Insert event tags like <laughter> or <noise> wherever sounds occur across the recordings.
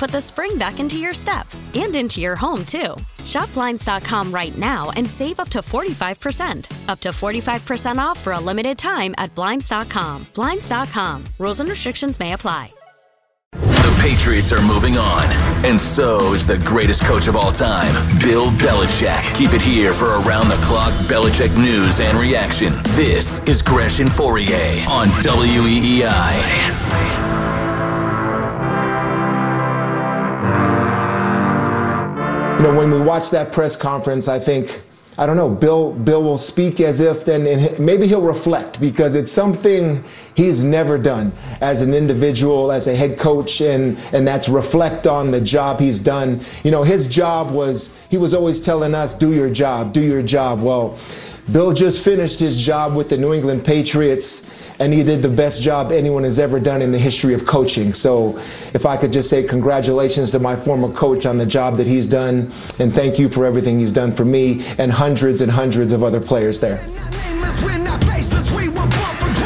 put the spring back into your step and into your home, too. Shop Blinds.com right now and save up to 45%. Up to 45% off for a limited time at Blinds.com. Blinds.com. Rules and restrictions may apply. The Patriots are moving on, and so is the greatest coach of all time, Bill Belichick. Keep it here for around the clock Belichick news and reaction. This is Gresh Fauria on WEEI. You know, when we watch that press conference, I think, I don't know, Bill, Bill will speak as if then, maybe he'll reflect because it's something he's never done as an individual, as a head coach, and, and that's reflect on the job he's done. You know, his job was, he was always telling us, do your job, do your job. Well, Bill just finished his job with the New England Patriots, and he did the best job anyone has ever done in the history of coaching. So, if I could just say congratulations to my former coach on the job that he's done, and thank you for everything he's done for me and hundreds and hundreds of other players there.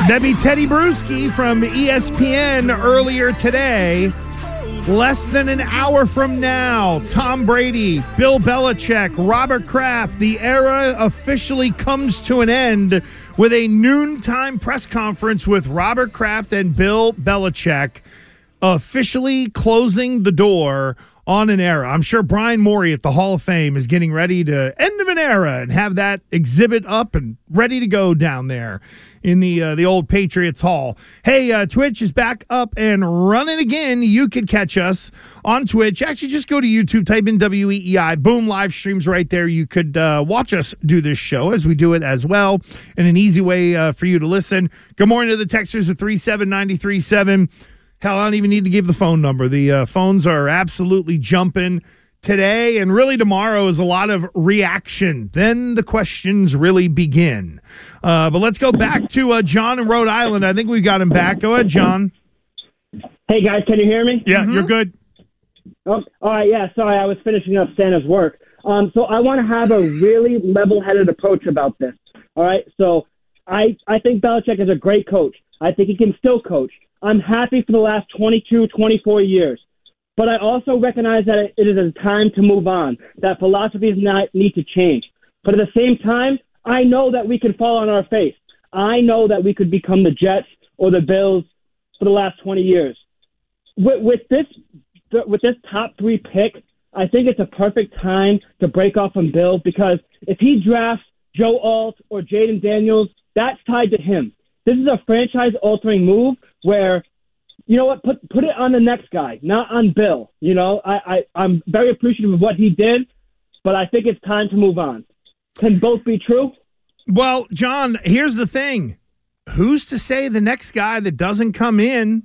That'd be Tedy Bruschi from ESPN earlier today. Less than an hour from now, Tom Brady, Bill Belichick, Robert Kraft, the era officially comes to an end with a noontime press conference with Robert Kraft and Bill Belichick officially closing the door on an era. I'm sure Bryan Morry at the Hall of Fame is getting ready to end of an era and have that exhibit up and ready to go down there in the uh, the old Patriots Hall. Hey, uh, Twitch is back up and running again. You could catch us on Twitch. Actually, just go to YouTube, type in WEEI, boom, live streams right there. You could uh, watch us do this show as we do it as well, and an easy way uh, for you to listen. Good morning to the Texters at 37937. Hell, I don't even need to give the phone number. The uh, phones are absolutely jumping today, and really tomorrow is a lot of reaction. Then the questions really begin. Uh, but let's go back to uh, John in Rhode Island. I think we got him back. Go ahead, John. Hey guys, can you hear me? Yeah, you're good. Oh, all right, yeah. Sorry, I was finishing up Santa's work. Um, so I want to have a really level-headed approach about this. All right, so I I think Belichick is a great coach. I think he can still coach. I'm happy for the last 22, 24 years. But I also recognize that it is a time to move on, that philosophies not, need to change. But at the same time, I know that we could fall on our face. I know that we could become the Jets or the Bills for the last 20 years. With, with this with this top three pick, I think it's a perfect time to break off from Bill because if he drafts Joe Alt or Jayden Daniels, that's tied to him. This is a franchise altering move where you know what? Put put it on the next guy, not on Bill. You know, I, I I'm very appreciative of what he did, but I think it's time to move on. Can both be true? Well, John, here's the thing. Who's to say the next guy that doesn't come in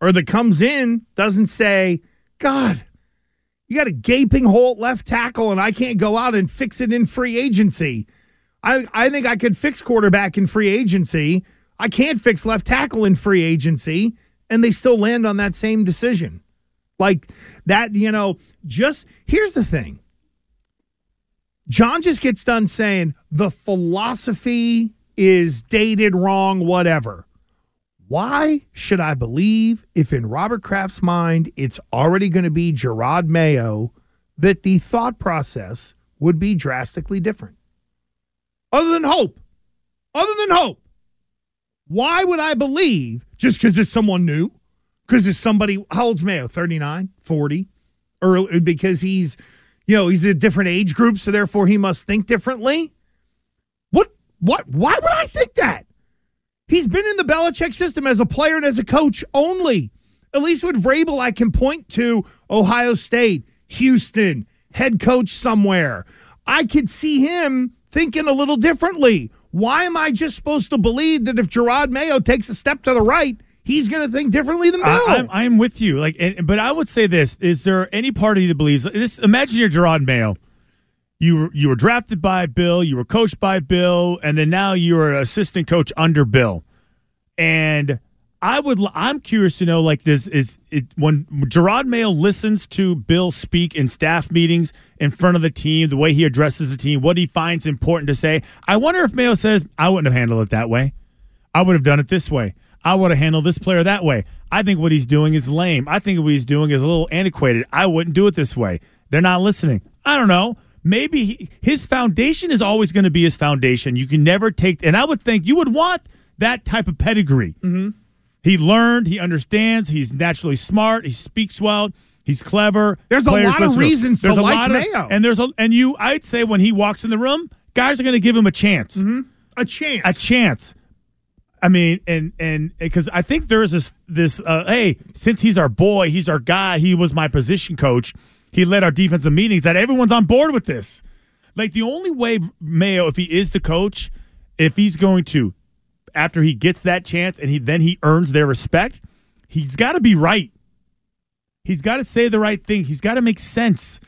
or that comes in doesn't say, God, you got a gaping hole at left tackle and I can't go out and fix it in free agency. I, I think I could fix quarterback in free agency. I can't fix left tackle in free agency. And they still land on that same decision. Like that, you know, just here's the thing. John just gets done saying the philosophy is dated wrong, whatever. Why should I believe if in Robert Kraft's mind it's already going to be Jerod Mayo that the thought process would be drastically different? Other than hope. Other than hope. Why would I believe just because it's someone new? Because it's somebody, how old's Mayo? 39, 40? Early, because he's, you know, he's a different age group, so therefore he must think differently? What, what, why would I think that? He's been in the Belichick system as a player and as a coach only. At least with Vrabel, I can point to Ohio State, Houston, head coach somewhere. I could see him thinking a little differently. Why am I just supposed to believe that if Jerod Mayo takes a step to the right, he's going to think differently than Bill? I, I'm, I'm with you. Like, and, but I would say this: Is there any part of you that believes this? Imagine you're Jerod Mayo. You were, you were drafted by Bill, you were coached by Bill, and then now you're assistant coach under Bill. And I would, I'm curious to know, like, this is it when Jerod Mayo listens to Bill speak in staff meetings in front of the team, the way he addresses the team, what he finds important to say. I wonder if Mayo says, I wouldn't have handled it that way. I would have done it this way. I would have handled this player that way. I think what he's doing is lame. I think what he's doing is a little antiquated. I wouldn't do it this way. They're not listening. I don't know. Maybe he, his foundation is always going to be his foundation. You can never take, and I would think you would want that type of pedigree. Mm-hmm. He learned, he understands, he's naturally smart, he speaks well, he's clever. There's a lot of reasons to like Mayo. And there's a and you I'd say when he walks in the room, guys are going to give him a chance. Mm-hmm. A chance. A chance. I mean, and and because I think there's this this uh, hey, since he's our boy, he's our guy, he was my position coach. He led our defensive meetings. That everyone's on board with this. Like the only way Mayo, if he is the coach, if he's going to after he gets that chance and he then he earns their respect, he's got to be right. He's got to say the right thing. He's got to make sense,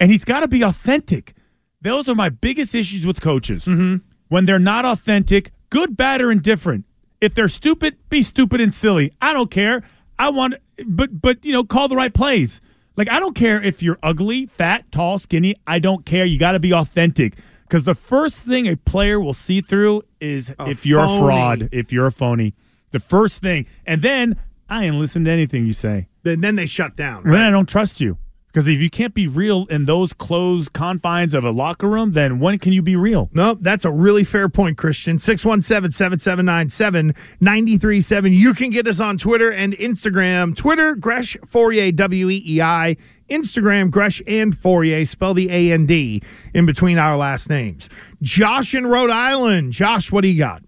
and he's got to be authentic. Those are my biggest issues with coaches. Mm-hmm. When they're not authentic, good, bad, or indifferent. If they're stupid, be stupid and silly. I don't care. I want, but but you know, call the right plays. Like I don't care if you're ugly, fat, tall, skinny. I don't care. You got to be authentic. Because the first thing a player will see through is A if you're phony. a fraud, if you're a phony. The first thing. And then I ain't listen to anything you say. Then, then they shut down. Then I don't trust you. Because if you can't be real in those closed confines of a locker room, then when can you be real? No, that's a really fair point, Christian. 617 779 937. You can get us on Twitter and Instagram. Twitter, Gresh Fauria, W E E I. Instagram, Gresh and Fauria. Spell the A and D in between our last names. Josh in Rhode Island. Josh, what do you got?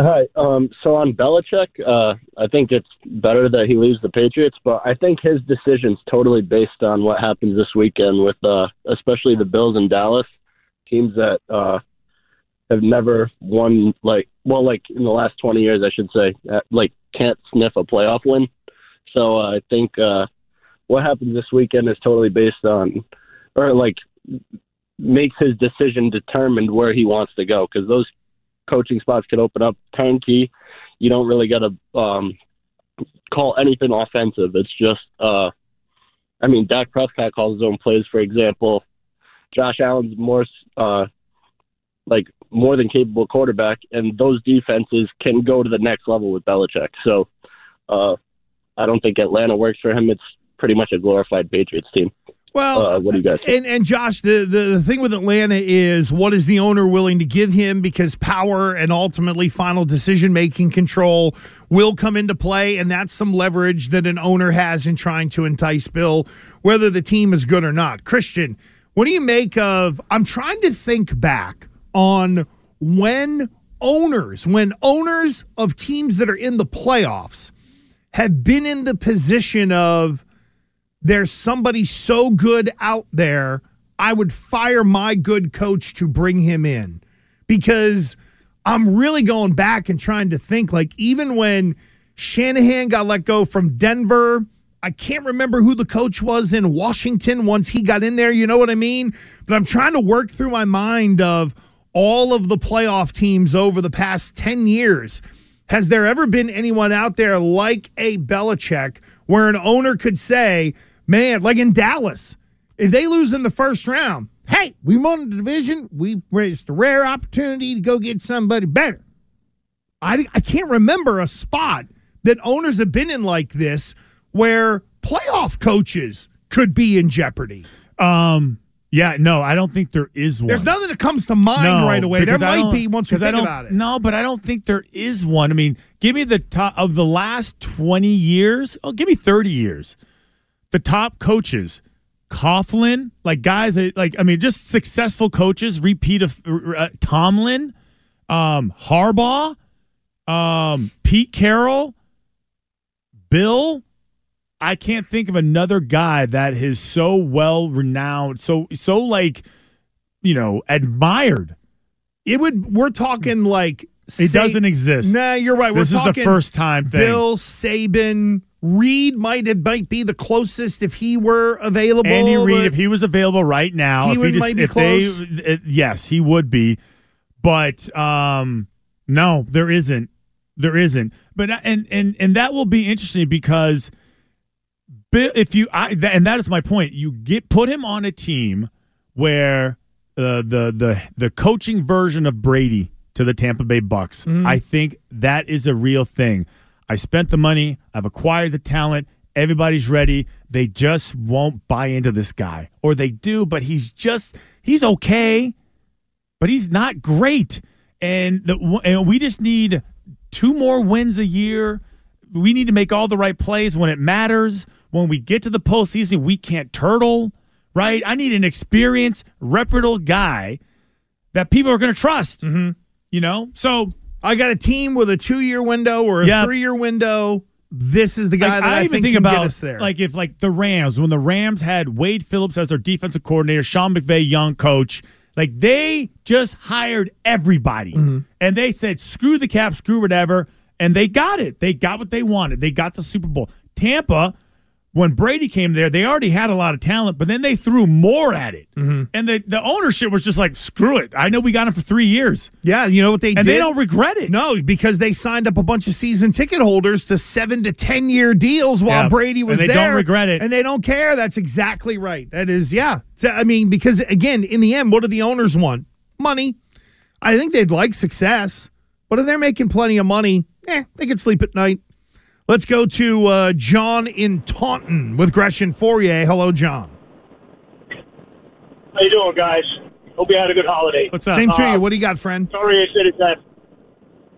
Hi. Um, so on Belichick, uh, I think it's better that he leaves the Patriots, but I think his decision's totally based on what happens this weekend with, uh, especially the Bills and Dallas, teams that uh, have never won, like, well, like in the last 20 years, I should say, uh, like can't sniff a playoff win. So uh, I think uh, what happens this weekend is totally based on, or like makes his decision determined where he wants to go because those coaching spots could open up turnkey. You don't really got to um, call anything offensive. It's just, uh, I mean, Dak Prescott calls his own plays, for example. Josh Allen's more, uh, like, more than capable quarterback, and those defenses can go to the next level with Belichick. So, uh, I don't think Atlanta works for him. It's pretty much a glorified Patriots team. Well, Uh, what do you guys think? And and Josh, the, the the thing with Atlanta is what is the owner willing to give him because power and ultimately final decision making control will come into play, and that's some leverage that an owner has in trying to entice Bill, whether the team is good or not. Christian, what do you make of? I'm trying to think back on when owners, when owners of teams that are in the playoffs have been in the position of there's somebody so good out there, I would fire my good coach to bring him in because I'm really going back and trying to think like even when Shanahan got let go from Denver, I can't remember who the coach was in Washington once he got in there, you know what I mean? But I'm trying to work through my mind of all of the playoff teams over the past 10 years. Has there ever been anyone out there like a Belichick where an owner could say, man, like in Dallas, if they lose in the first round, hey, we won the division. We've it's a rare opportunity to go get somebody better. I, I can't remember a spot that owners have been in like this where playoff coaches could be in jeopardy. Um, yeah, no, I don't think there is one. There's nothing that comes to mind No, right away. There might be once we 'cause I think don't- about it. No, but I don't think there is one. I mean, give me the top of the last 20 years. Oh, give me 30 years. The top coaches, Coughlin, like guys that, like, I mean, just successful coaches, repeat of uh, Tomlin, um, Harbaugh, um, Pete Carroll, Bill. I can't think of another guy that is so well renowned, so so like, you know, admired. It would. We're talking like It doesn't exist. Nah, you're right. This we're is the first time thing. Bill Saban, Reed might have might be the closest if he were available. Andy Reid, but if he was available right now, He if would- he be if close. they, uh, yes, he would be. But um, no, there isn't. There isn't. But uh, and and and that will be interesting because if you I th- and that is my point. You get put him on a team where uh, the the the coaching version of Brady to the Tampa Bay Bucks. Mm-hmm. I think that is a real thing. I spent the money. I've acquired the talent. Everybody's ready. They just won't buy into this guy, or they do, but he's just he's okay, but he's not great. And the and we just need two more wins a year. We need to make all the right plays when it matters. When we get to the postseason, we can't turtle, right? I need an experienced, reputable guy that people are going to trust. Mm-hmm. You know, so I got a team with a two year window or a Yeah. three year window. This is the guy Like, that I, even think, think about us there. like if like the Rams when the Rams had Wade Phillips as their defensive coordinator, Sean McVay, young coach, like they just hired everybody Mm-hmm. and they said screw the cap, screw whatever, and they got it. They got what they wanted. They got the Super Bowl. Tampa. When Brady came there, they already had a lot of talent, but then they threw more at it, Mm-hmm. and the the ownership was just like, "Screw it! I know we got him for three years, yeah, you know what they and did? they don't regret it." No, because they signed up a bunch of season ticket holders to seven to ten year deals while Yeah, Brady was there. and they don't regret it. and they don't care. That's exactly right. That is, yeah. So, I mean, because again, in the end, what do the owners want? Money. I think they'd like success, but if they're making plenty of money, eh, they can sleep at night. Let's go to uh, John in Taunton with Gresham Fauria. Hello, John. How you doing, guys? Hope you had a good holiday. What's up? Same to Uh, you. What do you got, friend? Fauria said it best.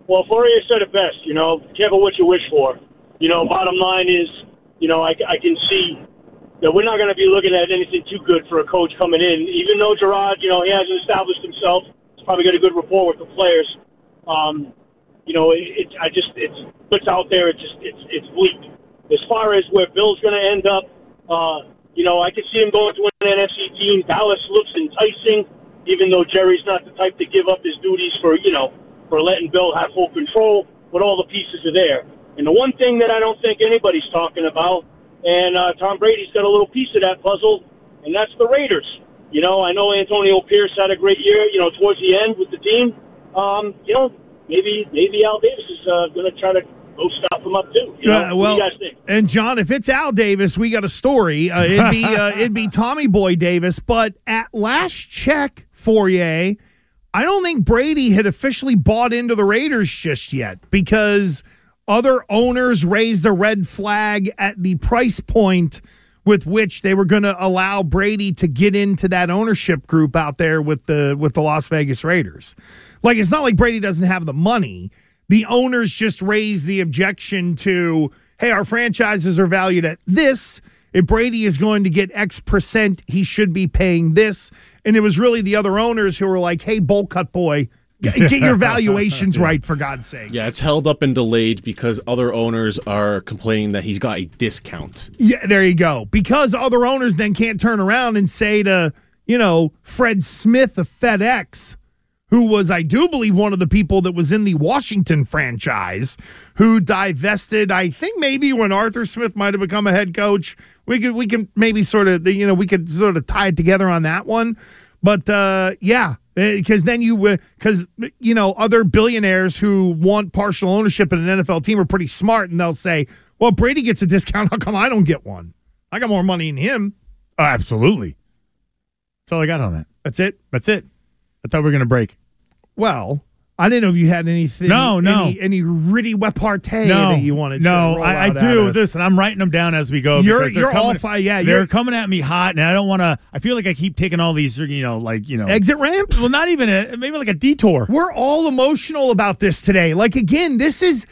Well, Fauria said it best. You know, careful what you wish for. You know, bottom line is, you know, I, I can see that we're not going to be looking at anything too good for a coach coming in. Even though Jerod, you know, he hasn't established himself, he's probably got a good rapport with the players. Um, you know, it, it, I just it's what's out there. It's just it's it's bleak. As far as where Bill's going to end up, uh, you know, I could see him going to an NFC team. Dallas looks enticing, even though Jerry's not the type to give up his duties for you know for letting Bill have full control. But all the pieces are there. And the one thing that I don't think anybody's talking about, and uh, Tom Brady's got a little piece of that puzzle, and that's the Raiders. You know, I know Antonio Pierce had a great year. You know, towards the end with the team. Um, you know, maybe maybe Al Davis is uh, going to try to go stop him up too. You know, Uh, what do well, you guys think? and John, if it's Al Davis, we got a story. Uh, it'd be uh, <laughs> it'd be Tommy Boy Davis. But at last check, Fauria, I don't think Brady had officially bought into the Raiders just yet because other owners raised a red flag at the price point with which they were going to allow Brady to get into that ownership group out there with the with the Las Vegas Raiders. Like it's not like Brady doesn't have the money. The owners just raise the objection to, hey, our franchises are valued at this. If Brady is going to get X percent, he should be paying this. And it was really the other owners who were like, hey, bowl cut boy, get get your <laughs> valuations right for God's sake. Yeah, it's held up and delayed because other owners are complaining that he's got a discount. Yeah, there you go. Because other owners then can't turn around and say to, you know, Fred Smith of FedEx, who was, I do believe, one of the people that was in the Washington franchise, who divested, I think maybe when Arthur Smith might have become a head coach. We could we can maybe sort of you know, we could sort of tie it together on that one. But uh yeah, because then you because you know other billionaires who want partial ownership in an NFL team are pretty smart, and they'll say, "Well, Brady gets a discount. <laughs> How come I don't get one? I got more money than him." Oh, absolutely. That's all I got on that. That's it. That's it. I thought we were going to break. Well, I didn't know if you had anything. No, no. any, any ritty repartee no, that you wanted. no, to roll I, I do and I'm writing them down as we go. You're- you're all coming, uh, yeah, they're you're- coming at me hot, and I don't want to. I feel like I keep taking all these, you know, like you know, exit ramps. Well, not even a, maybe like a detour. We're all emotional about this today. Like again, this is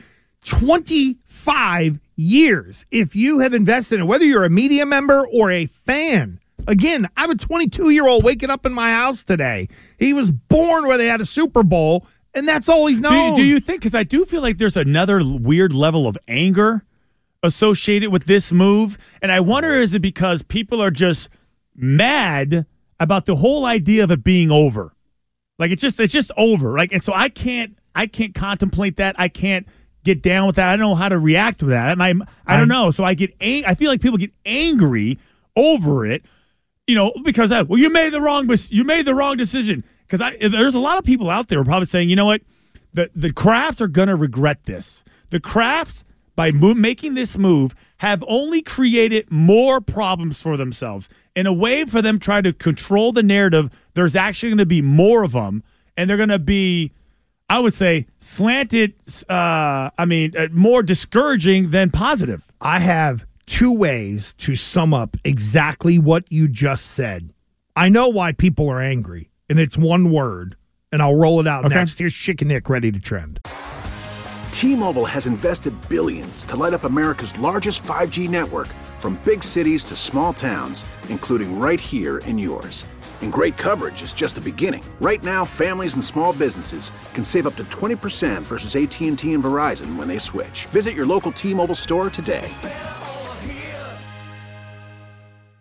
25 years. If you have invested in it, whether you're a media member or a fan. Again, I have a 22 year old waking up in my house today. He was born where they had a Super Bowl, and that's all he's Do you, known. do you think? Because I do feel like there's another weird level of anger associated with this move, and I wonder is it because people are just mad about the whole idea of it being over? Like it's just it's just over. Like and so I can't I can't contemplate that. I can't get down with that. I don't know how to react to that. I I don't know. So I get ang- I feel like people get angry over it. You know, because I, well, you made the wrong, you made the wrong decision. Because I, there's a lot of people out there probably saying, you know what, the the Krafts are gonna regret this. The Krafts by mo- making this move have only created more problems for themselves. In a way, for them trying to control the narrative, there's actually going to be more of them, and they're going to be, I would say, slanted. Uh, I mean, uh, more discouraging than positive. I have two ways to sum up exactly what you just said. I know why people are angry, and it's one word, and I'll roll it out Okay. next. Here's Chicken Nick ready to trend. T-Mobile has invested billions to light up America's largest 5G network from big cities to small towns, including right here in yours. And great coverage is just the beginning. Right now, families and small businesses can save up to 20% versus AT&T and Verizon when they switch. Visit your local T-Mobile store today.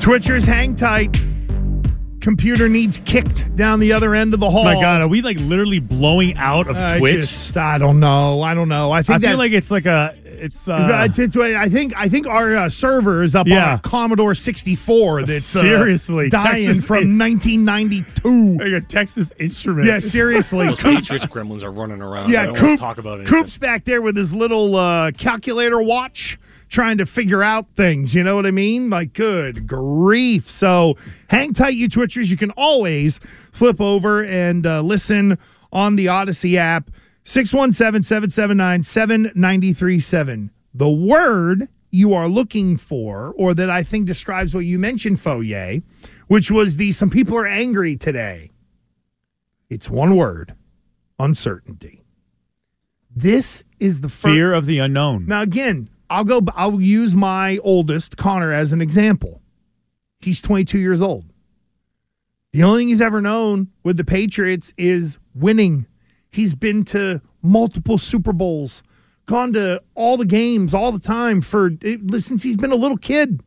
Twitchers, hang tight. Computer needs kicked down the other end of the hall. My God, are we like literally blowing out of I Twitch? just- I don't know. I don't know. I think I that, feel like it's like a it's uh, It's- it's- I think I think our uh, server is up Yeah. on a Commodore 64 that's uh, Seriously, dying Texas- from 1992. like a Texas instrument. Yeah, seriously. Those Coop- Patriots gremlins are running around. I yeah, don't Coop, want to talk about anything. Coop's back there with his little uh, calculator watch, trying to figure out things. You know what I mean? Like, good grief. So, hang tight, you Twitchers. You can always flip over and uh, listen on the Audacy app. 617 779 7937. The word you are looking for, or that I think describes what you mentioned, Fauria, which was the some people are angry today. It's one word uncertainty. This is the fir- fear of the unknown. Now again, I'll go I'll use my oldest, Connor, as an example. He's 22 years old. The only thing he's ever known with the Patriots is winning. He's been to multiple Super Bowls, gone to all the games all the time for since he's been a little kid.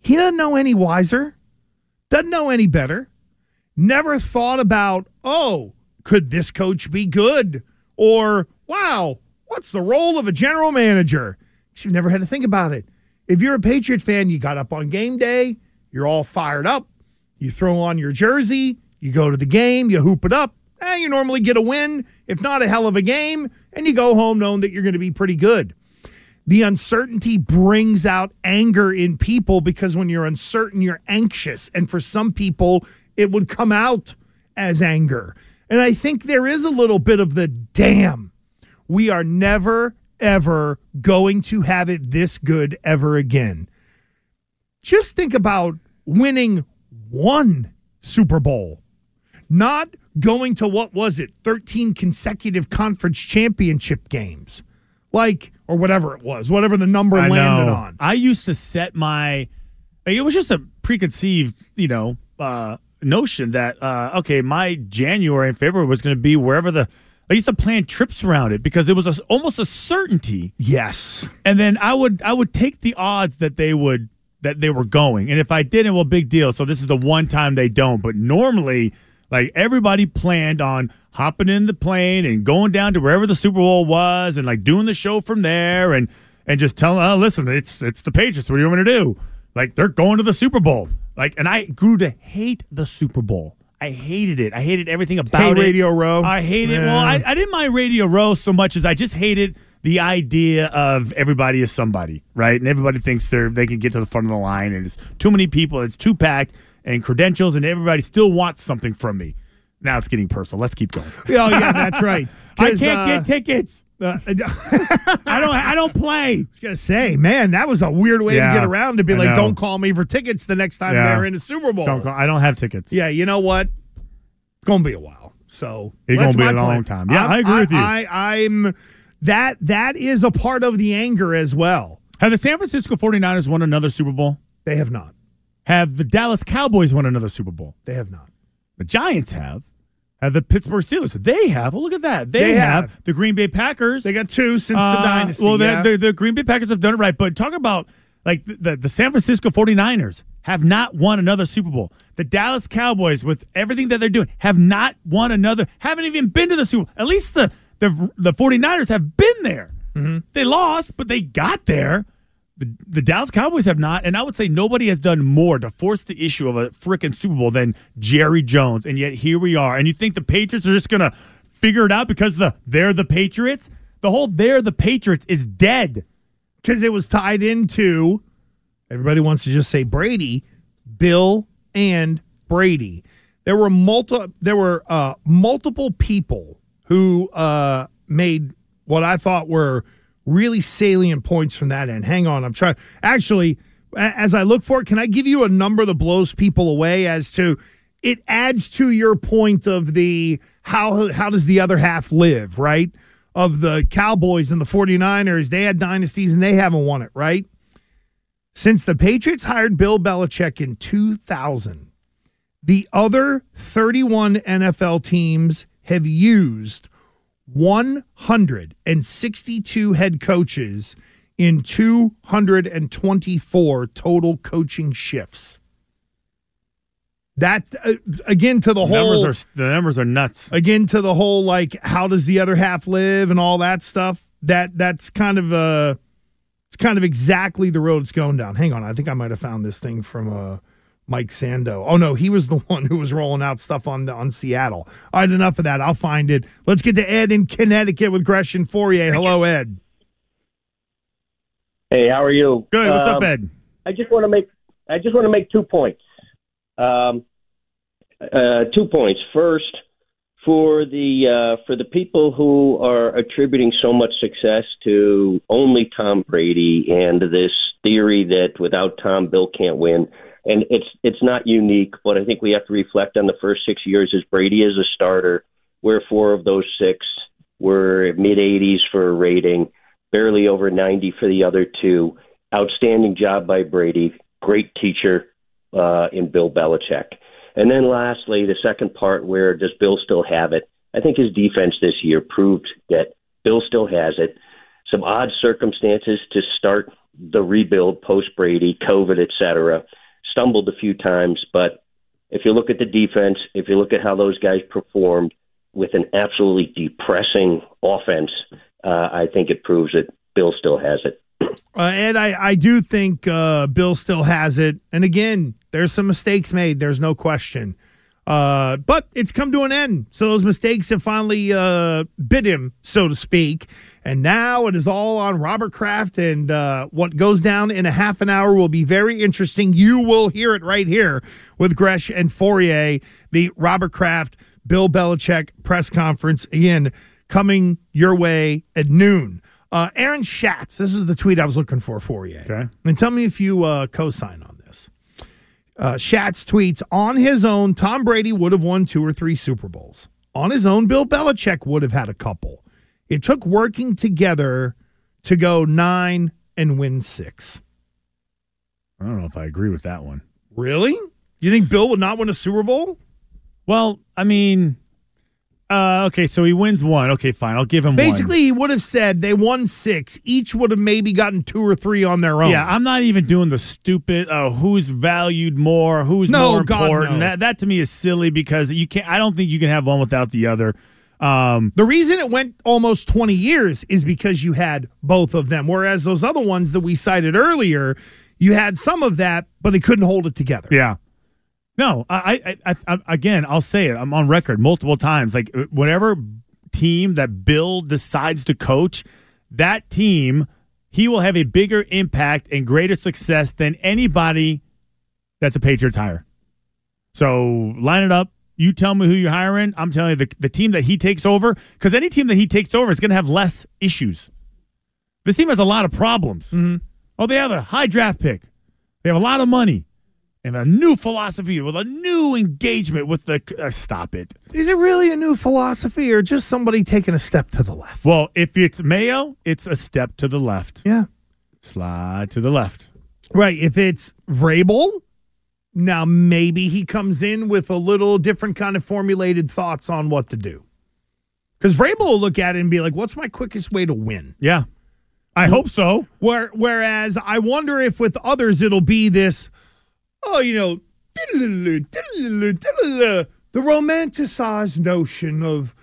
He doesn't know any wiser, doesn't know any better, never thought about, oh, could this coach be good? Or, wow, what's the role of a general manager? You've never had to think about it. If you're a Patriot fan, you got up on game day, you're all fired up, you throw on your jersey, you go to the game, you hoop it up, eh, you normally get a win, if not a hell of a game, and you go home knowing that you're going to be pretty good. The uncertainty brings out anger in people because when you're uncertain, you're anxious. And for some people, it would come out as anger. And I think there is a little bit of the damn, we are never, ever going to have it this good ever again. Just think about winning one Super Bowl, not going to what was it, 13 consecutive conference championship games, like, or whatever it was, whatever the number I landed know. on. I used to set my. like, it was just a preconceived, you know, uh, notion that uh, okay, my January and February was going to be wherever the. I used to plan trips around it because it was a, almost a certainty. Yes, and then I would I would take the odds that they would that they were going, and if I didn't, well, big deal. So this is the one time they don't. But normally, like everybody planned on hopping in the plane and going down to wherever the Super Bowl was, and like doing the show from there, and and just telling, oh, listen, it's it's the Patriots. What do you want me to do? Like they're going to the Super Bowl. Like, and I grew to hate the Super Bowl. I hated it. I hated everything about Hate it. Radio Row. I hated. Yeah. Well, I, I didn't mind Radio Row so much as I just hated the idea of everybody is somebody, right? And everybody thinks they're they can get to the front of the line, and it's too many people. It's too packed, and credentials, and everybody still wants something from me. Now it's getting personal. Let's keep going. Oh, yeah, that's right. <laughs> I can't uh, get tickets. Uh, <laughs> I don't. I don't play. I was gonna say, man, that was a weird way Yeah, to get around to be I like, know. don't call me for tickets the next time Yeah. they're in a Super Bowl. Don't call, I don't have tickets. Yeah, you know what? It's gonna be a while. So It's that's gonna be a plan. long time. Yeah, I'm- I agree with you. I, I'm that that is a part of the anger as well. Have the San Francisco 49ers won another Super Bowl? They have not. Have the Dallas Cowboys won another Super Bowl? They have not. The Giants have. Have the Pittsburgh Steelers? They have. Well, look at that. They, They have. have. the Green Bay Packers. They got two since the Uh, dynasty. Well, the, yeah. the, the Green Bay Packers have done it right. But talk about like the, the, the San Francisco 49ers have not won another Super Bowl. The Dallas Cowboys, with everything that they're doing, have not won another, haven't even been to the Super Bowl. At least the, the, the 49ers have been there. Mm-hmm. They lost, but they got there. The, the Dallas Cowboys have not, and I would say nobody has done more to force the issue of a freaking Super Bowl than Jerry Jones. And yet here we are. And you think the Patriots are just going to figure it out because the they're the Patriots? The whole they're the Patriots is dead. because it was tied into everybody wants to just say Brady, Bill and Brady. There were multi there were uh, multiple people who uh, made what I thought were really salient points from that end. Hang on, I'm trying. Actually, as I look for it, can I give you a number that blows people away as to it adds to your point of the how how does the other half live, right? Of the Cowboys and the 49ers, they had dynasties and they haven't won it, right? Since the Patriots hired Bill Belichick in 2000, the other 31 NFL teams have used 162 head coaches in 224 total coaching shifts. That uh, again to the The whole numbers are the numbers are nuts. again to the whole like how does the other half live and all that stuff. That that's kind of uh it's kind of exactly the road it's going down. Hang on, I think I might have found this thing from uh Mike Sando. Oh no, he was the <laughs> one who was rolling out stuff on the, on Seattle. All right, enough of that. I'll find it. Let's get to Ed in Connecticut with Gresham Fauria. Hello, Ed. Hey, how are you? Good. What's up, Um, Ed? I just want to make I just want to make two points. Um, uh, two points. First, for the uh, for the people who are attributing so much success to only Tom Brady and this theory that without Tom, Bill can't win. And it's it's not unique, but I think we have to reflect on the first six years as Brady is a starter, where four of those six were mid 80s for a rating, barely over 90 for the other two. Outstanding job by Brady, great teacher uh, in Bill Belichick. And then lastly, the second part, where does Bill still have it? I think his defense this year proved that Bill still has it. Some odd circumstances to start the rebuild post Brady, COVID, et cetera. Stumbled a few times, but if you look at the defense, if you look at how those guys performed, with an absolutely depressing offense, uh, I think it proves that Bill still has it. Uh, and I, I do think uh, Bill still has it. And again, there's some mistakes made. There's no question. Uh, but it's come to an end. So those mistakes have finally uh, bit him, so to speak. And now it is all on Robert Kraft. And uh, what goes down in a half an hour will be very interesting. You will hear it right here with Gresh and Fauria, the Robert Kraft, Bill Belichick press conference. Again, coming your way at noon. Uh, Aaron Schatz, this is the tweet I was looking for you. Okay. And tell me if you uh, co sign on. Uh, Schatz tweets on his own, Tom Brady would have won two or three Super Bowls. On his own, Bill Belichick would have had a couple. It took working together to go nine and win six. I don't know if I agree with that one. Really? You think Bill would not win a Super Bowl? Well, I mean, uh, okay, so he wins one. Okay, fine. I'll give him Basically, one. he would have said they won six. Each would have maybe gotten two or three on their own. Yeah, I'm not even doing the stupid uh, who's valued more, who's No, more God, important. no. That that to me is silly because you can't. I don't think you can have one without the other. Um, The reason it went almost 20 years is because you had both of them. Whereas those other ones that we cited earlier, you had some of that, but they couldn't hold it together. Yeah. No, I, I, I, again, I'll say it. I'm on record multiple times. Like uh, whatever team that Bill decides to coach, that team, he will have a bigger impact and greater success than anybody that the Patriots hire. So line it up. You tell me who you're hiring. I'm telling you the, the team that he takes over, because any team that he takes over is going to have less issues. This team has a lot of problems. Oh, they have a high draft pick. They have a lot of money and a new philosophy with a new engagement with the. Uh, stop it. Is it really a new philosophy or just somebody taking a step to the left? Well, if it's Mayo, it's a step to the left. Yeah. Slide to the left. Right. If it's Vrabel, now maybe he comes in with a little different kind of formulated thoughts on what to do. Because Vrabel will look at it and be like, what's my quickest way to win? Yeah. I hope so. Where, whereas I wonder if with others it'll be this, oh, you know, the romanticized notion of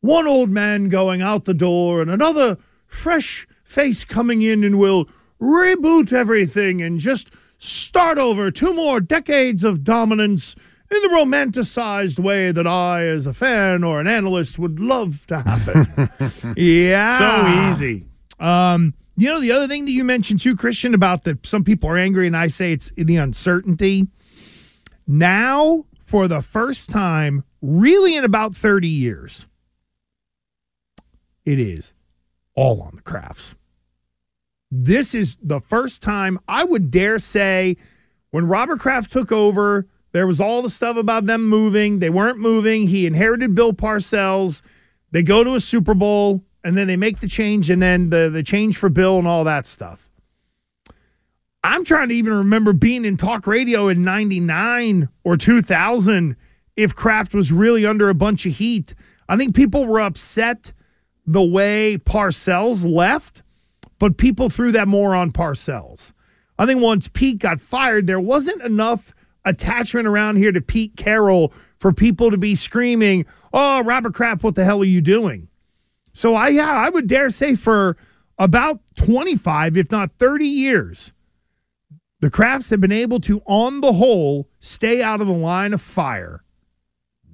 one old man going out the door and another fresh face coming in and will reboot everything and just start over two more decades of dominance in the romanticized way that I, as a fan or an analyst, would love to happen. <laughs> yeah. So easy. Um, you know, the other thing that you mentioned too, Christian, about that some people are angry, and I say it's the uncertainty. Now, for the first time, really in about 30 years, it is all on the Krafts. This is the first time I would dare say when Robert Kraft took over, there was all the stuff about them moving. They weren't moving. He inherited Bill Parcells. They go to a Super Bowl and then they make the change and then the, the change for Bill and all that stuff. I'm trying to even remember being in talk radio in 99 or 2000 if Kraft was really under a bunch of heat. I think people were upset the way Parcells left, but people threw that more on Parcells. I think once Pete got fired, there wasn't enough attachment around here to Pete Carroll for people to be screaming, "Oh, Robert Kraft, what the hell are you doing?" So I yeah, I would dare say for about 25 if not 30 years the Krafts have been able to on the whole stay out of the line of fire.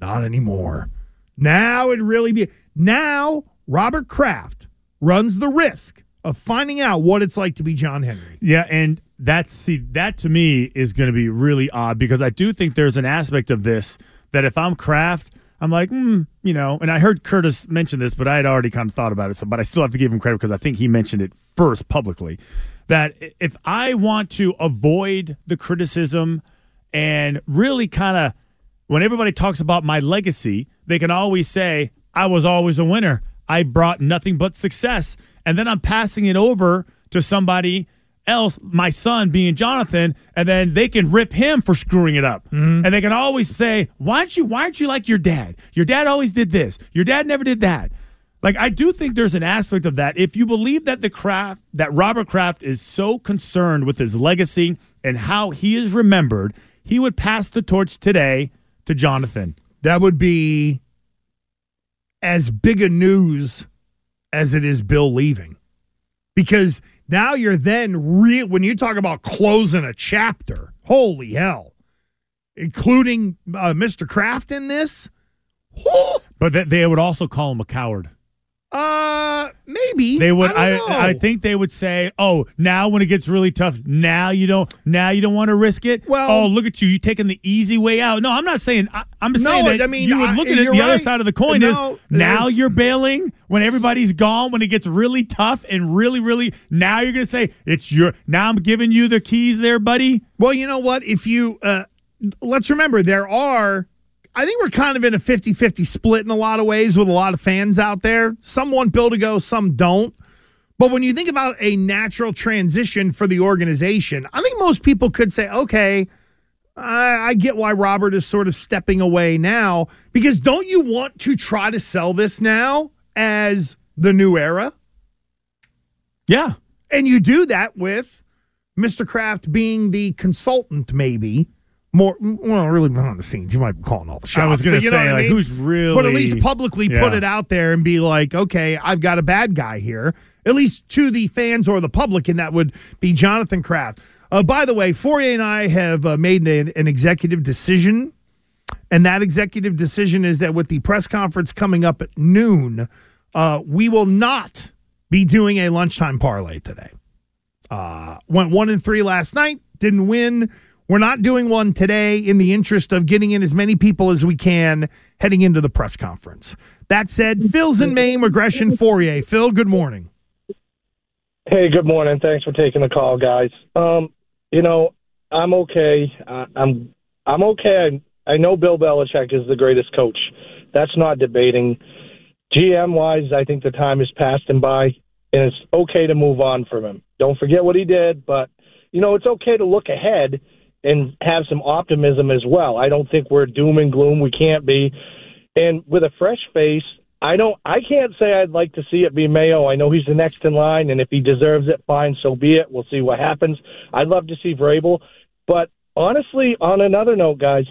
Not anymore. Now it really be now Robert Kraft runs the risk of finding out what it's like to be John Henry. Yeah, and that's see that to me is going to be really odd because I do think there's an aspect of this that if I'm Kraft, I'm like, hmm, you know, and I heard Curtis mention this, but I had already kind of thought about it. So, but I still have to give him credit because I think he mentioned it first publicly. That if I want to avoid the criticism and really kind of, when everybody talks about my legacy, they can always say, I was always a winner. I brought nothing but success. And then I'm passing it over to somebody else, my son being Jonathan, and then they can rip him for screwing it up. Mm-hmm. And they can always say, Why aren't you why aren't you like your dad? Your dad always did this. Your dad never did that. Like I do think there's an aspect of that. If you believe that the Kraft that Robert Kraft is so concerned with his legacy and how he is remembered, he would pass the torch today to Jonathan. That would be as big a news as it is Bill leaving. Because now you're then real when you talk about closing a chapter, holy hell, including uh, Mr. Kraft in this. But they would also call him a coward. Maybe They would. I, I. I, think they would say, "Oh, now when it gets really tough, now you don't. Now you don't want to risk it. Well- oh, look at you. You taking the easy way out. No, I'm not saying. I, I'm just No, saying that. I mean, you would I- look at it. The other side of the coin No, is now you're bailing when everybody's gone. When it gets really tough and really, really. Now you're gonna say it's your. Now I'm giving you the keys, there, buddy. Well, you know what? If you uh, let's remember, there are. I think we're kind of in a 50 50 split in a lot of ways with a lot of fans out there. Some want Bill to go, some don't. But when you think about a natural transition for the organization, I think most people could say, okay, I, I get why Robert is sort of stepping away now. Because don't you want to try to sell this now as the new era? Yeah. And you do that with Mr. Kraft being the consultant, maybe. More, well, really behind the scenes. You might be calling all the shots. I was you know say, what I like, mean? who's really- But at least publicly put it out there and be like, okay, I've got a bad guy here. At least to the fans or the public, and that would be Jonathan Kraft. Uh, by the way, Fauria and I have uh, made an, an executive decision, and that executive decision is that with the press conference coming up at noon, uh, we will not be doing a lunchtime parlay today. Uh, went one and three last night, didn't win. We're not doing one today in the interest of getting in as many people as we can heading into the press conference. That said, Phil's in Maine, Gresh and Fauria. Phil, good morning. Hey, good morning. Thanks for taking the call, guys. Um, you know, I'm okay. I, I'm I'm okay. I, I know Bill Belichick is the greatest coach. That's not debating. GM wise, I think the time has passed him by, and it's okay to move on from him. Don't forget what he did, but you know, it's okay to look ahead and have some optimism as well. I don't think we're doom and gloom. We can't be. And with a fresh face, I don't. I can't say I'd like to see it be Mayo. I know he's the next in line, and if he deserves it, fine, so be it. We'll see what happens. I'd love to see Vrabel, but honestly, on another note, guys,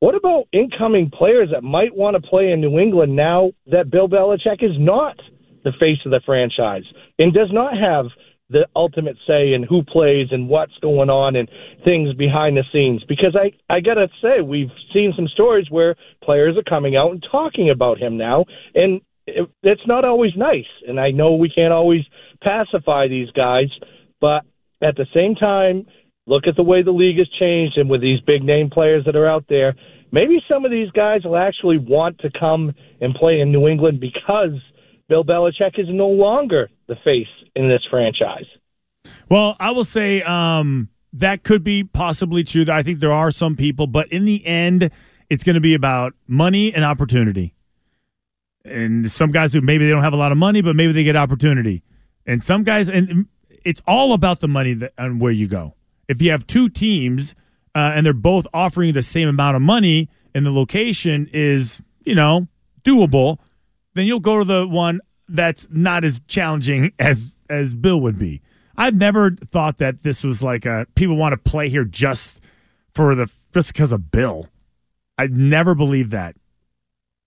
what about incoming players that might want to play in New England now that Bill Belichick is not the face of the franchise and does not have the ultimate say in who plays and what's going on and things behind the scenes. Because I I got to say we've seen some stories where players are coming out and talking about him now and it, it's not always nice. And I know we can't always pacify these guys but at the same time look at the way the league has changed and with these big name players that are out there maybe some of these guys will actually want to come and play in New England because Bill Belichick is no longer the face in this franchise. Well, I will say um, that could be possibly true. I think there are some people, but in the end, it's going to be about money and opportunity. And some guys who maybe they don't have a lot of money, but maybe they get opportunity. And some guys, and it's all about the money that, and where you go. If you have two teams uh, and they're both offering the same amount of money, and the location is, you know, doable, then you'll go to the one that's not as challenging as as Bill would be. I've never thought that this was like a people want to play here just for the just because of Bill. I never believed that.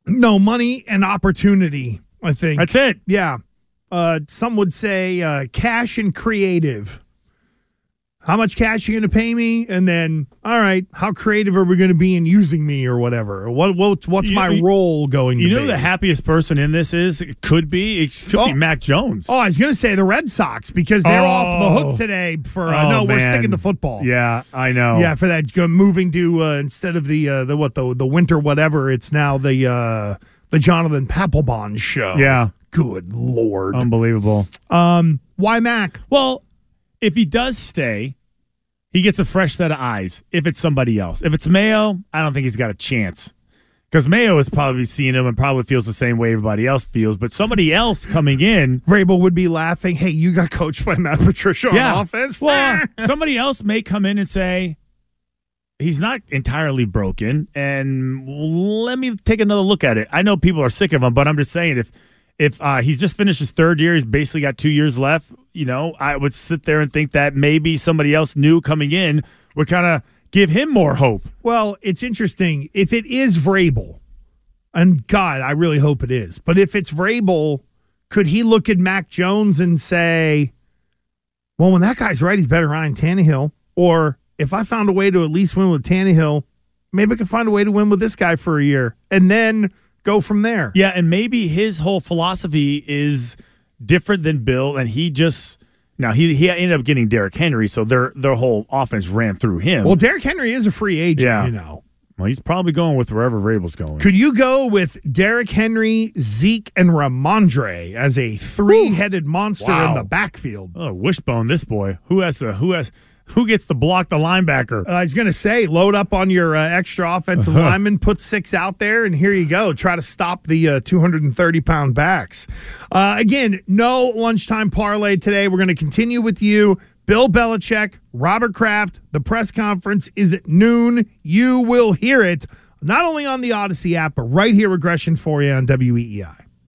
No money and opportunity. I think That's it. Yeah. Uh, some would say uh, cash and creative. How much cash are you going to pay me? And then, all right, how creative are we going to be in using me or whatever? What, what what's You- my you- role going You know be? the happiest person in this is it could be it could be Mac Jones. Oh, I was going to say the Red Sox because they're off the Oh. hook today for uh, Oh, no, we're sticking to football. Yeah, I know. Yeah, for that moving to uh, instead of the uh, the what the the winter whatever, it's now the uh, the Jonathan Papelbon show. Yeah. Good lord. Unbelievable. Um, why Mac? Well, if he does stay, he gets a fresh set of eyes. If it's somebody else, if it's Mayo, I don't think he's got a chance because Mayo has probably seen him and probably feels the same way everybody else feels. But somebody else coming in, Vrabel would be laughing. Hey, you got coached by Matt Patricia on offense. Well, <laughs> somebody else may come in and say he's not entirely broken, and let me take another look at it. I know people are sick of him, but I'm just saying if if uh, he's just finished his third year, he's basically got two years left. You know, I would sit there and think that maybe somebody else new coming in would kind of give him more hope. Well, it's interesting. If it is Vrabel, And God, I really hope it is. But if it's Vrabel, could he look at Mac Jones and say, well, when that guy's right, he's better than Ryan Tannehill? Or if I found a way to at least win with Tannehill, maybe I could find a way to win with this guy for a year and then go from there. Yeah, and maybe his whole philosophy is different than Bill, and he just now he he ended up getting Derrick Henry, so their their whole offense ran through him. Well, Derrick Henry is a free agent, Yeah. you know. Well, he's probably going with wherever Vrabel's going. Could you go with Derrick Henry, Zeke, and Rhamondre as a three-headed monster in the backfield? Oh, wishbone this boy. Who has the who has who gets to block the linebacker? Uh, I was going to say, load up on your uh, extra offensive lineman, put six out there, and here you go. Try to stop the uh, 230 pound backs. Uh, again, no lunchtime parlay today. We're going to continue with you. Bill Belichick, Robert Kraft. The press conference is at noon. You will hear it not only on the Audacy app, but right here, Gresh and Fauria on WEEI.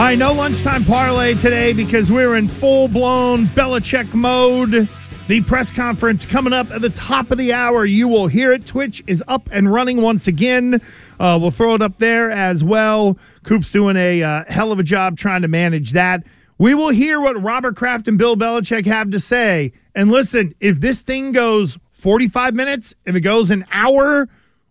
Right, no lunchtime parlay today because we're in full blown Belichick mode. The press conference coming up at the top of the hour. You will hear it. Twitch is up and running once again. Uh, we'll throw it up there as well. Coop's doing a uh, hell of a job trying to manage that. We will hear what Robert Kraft and Bill Belichick have to say. And listen, if this thing goes 45 minutes, if it goes an hour,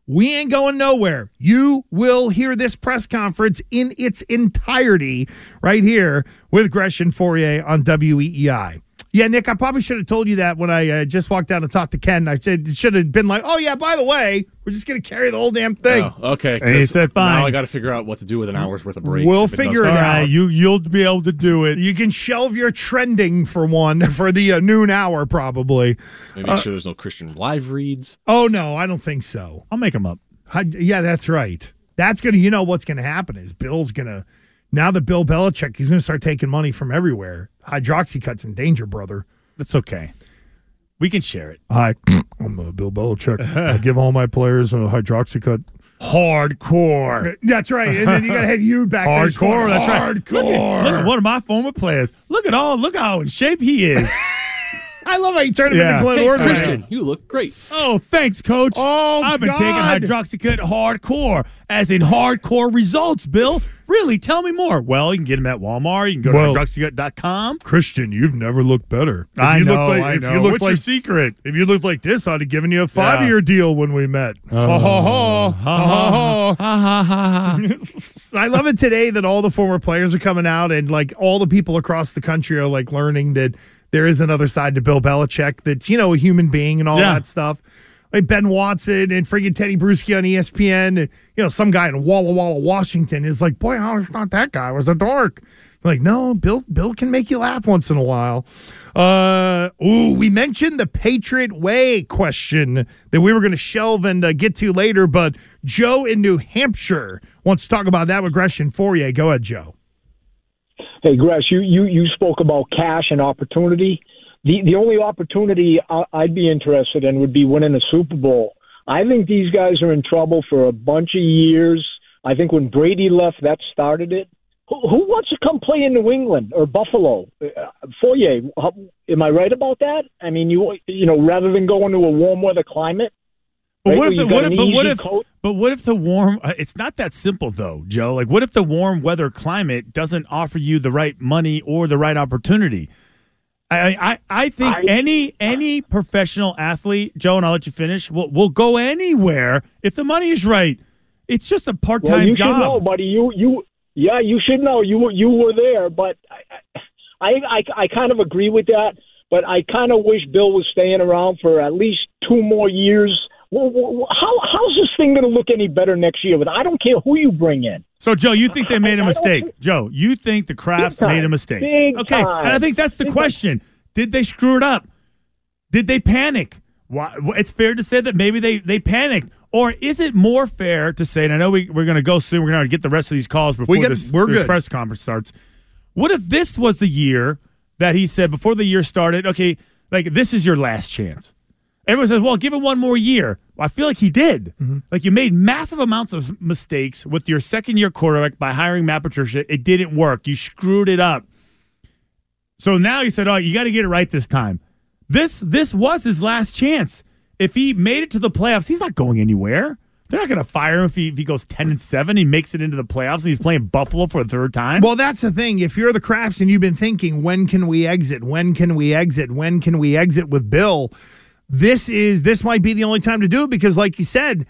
we ain't going nowhere. You will hear this press conference in its entirety right here with Gresh and Fauria on WEEI. Yeah, Nick, I probably should have told you that when I uh, just walked down to talk to Ken. I said should have been like, oh, yeah, by the way, we're just going to carry the whole damn thing. Oh, okay. And he 'cause said, Now I got to figure out what to do with an hour's worth of breaks. We'll if it figure does it that. out. you you'll be able to do it. You can shelve your trending for one <laughs> for the uh, noon hour, probably. Maybe Uh, make sure there's no Christian live reads. Oh no, I don't think so. I'll make them up. I- yeah, that's right. That's gonna. You know what's gonna happen is Bill's gonna. Now that Bill Belichick, he's gonna start taking money from everywhere. Hydroxycut's in danger, brother. That's okay. We can share it. Hi, <clears throat> I'm uh, Bill Belichick. I give all my players a hydroxycut. Hardcore. That's right. And then you gotta have you back there Hardcore. That's right. Look Hardcore. at, look at one of my former players. Look at all. Look how in shape he is. <laughs> I love how you turn him Yeah. into Glenn Hey, Ordway. Christian, you look great. oh, thanks, coach. Oh, I've been God. taking hydroxycut hardcore, as in hardcore results, Bill. Really? Tell me more. Well, you can get them at Walmart. You can go Well- to hydroxycut.com. Christian, you've never looked better. If I you know. like, I if know. you looked What's your secret? If you looked like this, I'd have given you a five year deal when we met. Oh. Ha ha ha. Ha ha ha. Ha ha ha. <laughs> I love it today that all the former players are coming out and like all the people across the country are like learning that there is another side to Bill Belichick that's, you know, a human being and all Yeah. that stuff. Like Ben Watson and friggin' Tedy Bruschi on ESPN. And, you know, some guy in Walla Walla, Washington is like, boy, I always thought that guy was a dork. Like, no, Bill Bill can make you laugh once in a while. Uh, ooh, we mentioned the Patriot Way question that we were going to shelve and uh, get to later, but Joe in New Hampshire wants to talk about that with Gresh and Fauria. Go ahead, Joe. Hey, Gresh, you, you, you spoke about cash and opportunity. The the only opportunity I- I'd be interested in would be winning a Super Bowl. I think these guys are in trouble for a bunch of years. I think when Brady left, that started it. Who, who wants to come play in New England or Buffalo? Uh, Fauria, how- am I right about that? I mean, you you know, rather than going to a warm weather climate. But right, what if the, what if, but what if coach- but what if the warm uh, it's not that simple though, Joe. Like what if the warm weather climate doesn't offer you the right money or the right opportunity? I I, I think I- any any professional athlete, Joe, and I'll let you finish, will will go anywhere if the money is right. It's just a part Well, time you job. should know, buddy. You you yeah, you should know. You were you were there, but I I I, I kind of agree with that. But I kind of wish Bill was staying around for at least two more years. Well, well, How how's this thing going to look any better next year? With I don't care who you bring in. So, Joe, you think they made a mistake? <laughs> Joe, you think the Krafts Big time. made a mistake? Big okay, time. and I think that's the Big question. Did they screw it up? Did they panic? Why, it's fair to say that maybe they, they panicked. Or is it more fair to say, and I know we, we're going to go soon, we're going to get the rest of these calls before got- this, we're this press conference starts. What if this was the year that he said before the year started, okay, like this is your last chance? Everyone says, well, give it one more year. Well, I feel like he did. Mm-hmm. Like you made massive amounts of mistakes with your second year quarterback by hiring Matt Patricia. It didn't work. You screwed it up. So now you said, oh, you got to get it right this time. This this was his last chance. If he made it to the playoffs, he's not going anywhere. They're not going to fire him if he, if he goes 10 and 7. He makes it into the playoffs and he's playing Buffalo for a third time. Well, that's the thing. If you're the Krafts and you've been thinking, when can we exit? When can we exit? When can we exit with Bill? This is this might be the only time to do it because, like you said,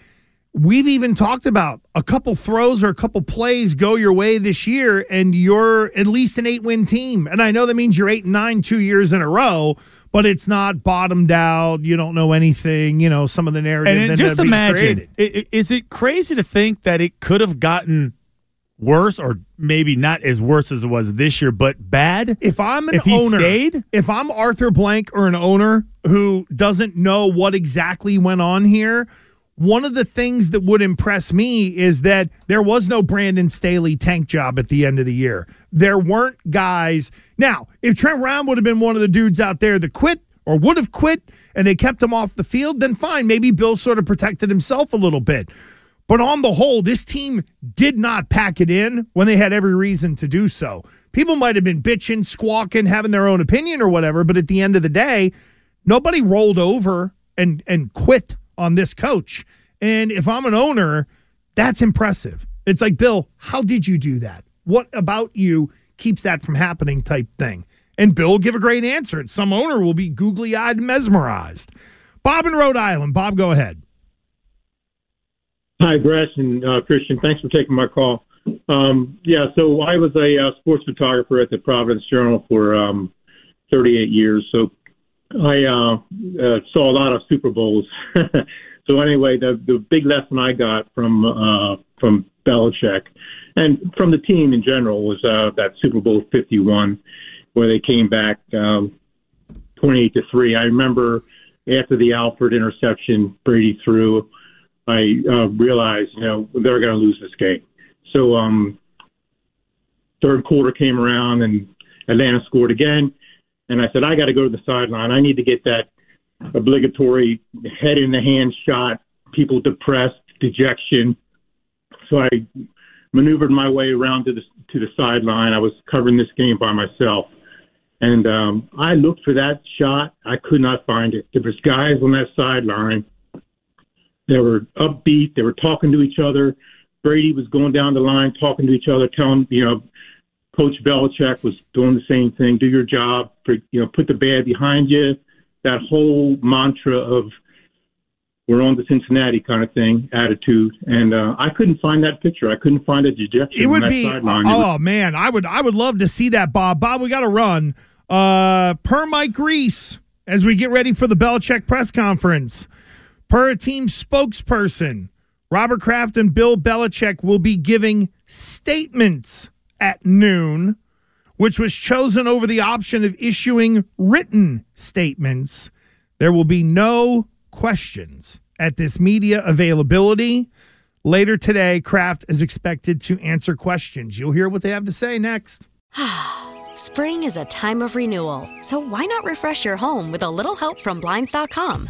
we've even talked about a couple throws or a couple plays go your way this year, and you're at least an eight win team. And I know that means you're eight and nine two years in a row, but it's not bottomed out. You don't know anything. You know some of the narrative. And just imagine, created. i- i- is it crazy to think that it could have gotten worse, or maybe not as worse as it was this year, but bad? If I'm an if owner, stayed, if I'm Arthur Blank or an owner who doesn't know what exactly went on here, one of the things that would impress me is that there was no Brandon Staley tank job at the end of the year. There weren't guys. Now, if Trent Brown would have been one of the dudes out there that quit or would have quit and they kept him off the field, then fine. Maybe Bill sort of protected himself a little bit. But on the whole, this team did not pack it in when they had every reason to do so. People might have been bitching, squawking, having their own opinion or whatever, but at the end of the day, nobody rolled over and and quit on this coach. And if I'm an owner, that's impressive. It's like, Bill, how did you do that? What about you keeps that from happening type thing? And Bill give a great answer. And some owner will be googly eyed mesmerized. Bob in Rhode Island. Bob, go ahead. Hi, Gresh and uh, Christian. Thanks for taking my call. Um, yeah, so I was a uh, sports photographer at the Providence Journal for um, 38 years. So I uh, uh, saw a lot of Super Bowls. <laughs> so anyway, the the big lesson I got from uh, from Belichick and from the team in general was uh, that Super Bowl 51, where they came back um, 28 to three. I remember after the Alford interception Brady threw. I uh, realized, you know, they're going to lose this game. So, um, third quarter came around and Atlanta scored again. And I said, I got to go to the sideline. I need to get that obligatory head in the hand shot, people depressed, dejection. So I maneuvered my way around to the, to the sideline. I was covering this game by myself. And um, I looked for that shot. I could not find it. There was guys on that sideline they were upbeat. They were talking to each other. Brady was going down the line, talking to each other, telling you know, Coach Belichick was doing the same thing. Do your job. You know, put the bad behind you. That whole mantra of "we're on the Cincinnati" kind of thing, attitude. And uh, I couldn't find that picture. I couldn't find a dejection It on would that be sideline. Was- oh man, I would I would love to see that, Bob. Bob, we got to run. Uh, per Mike Reiss, as we get ready for the Belichick press conference, per a team spokesperson, Robert Kraft and Bill Belichick will be giving statements at noon, which was chosen over the option of issuing written statements. There will be no questions at this media availability. Later today, Kraft is expected to answer questions. You'll hear what they have to say next. <sighs> Spring is a time of renewal, so why not refresh your home with a little help from Blinds.com?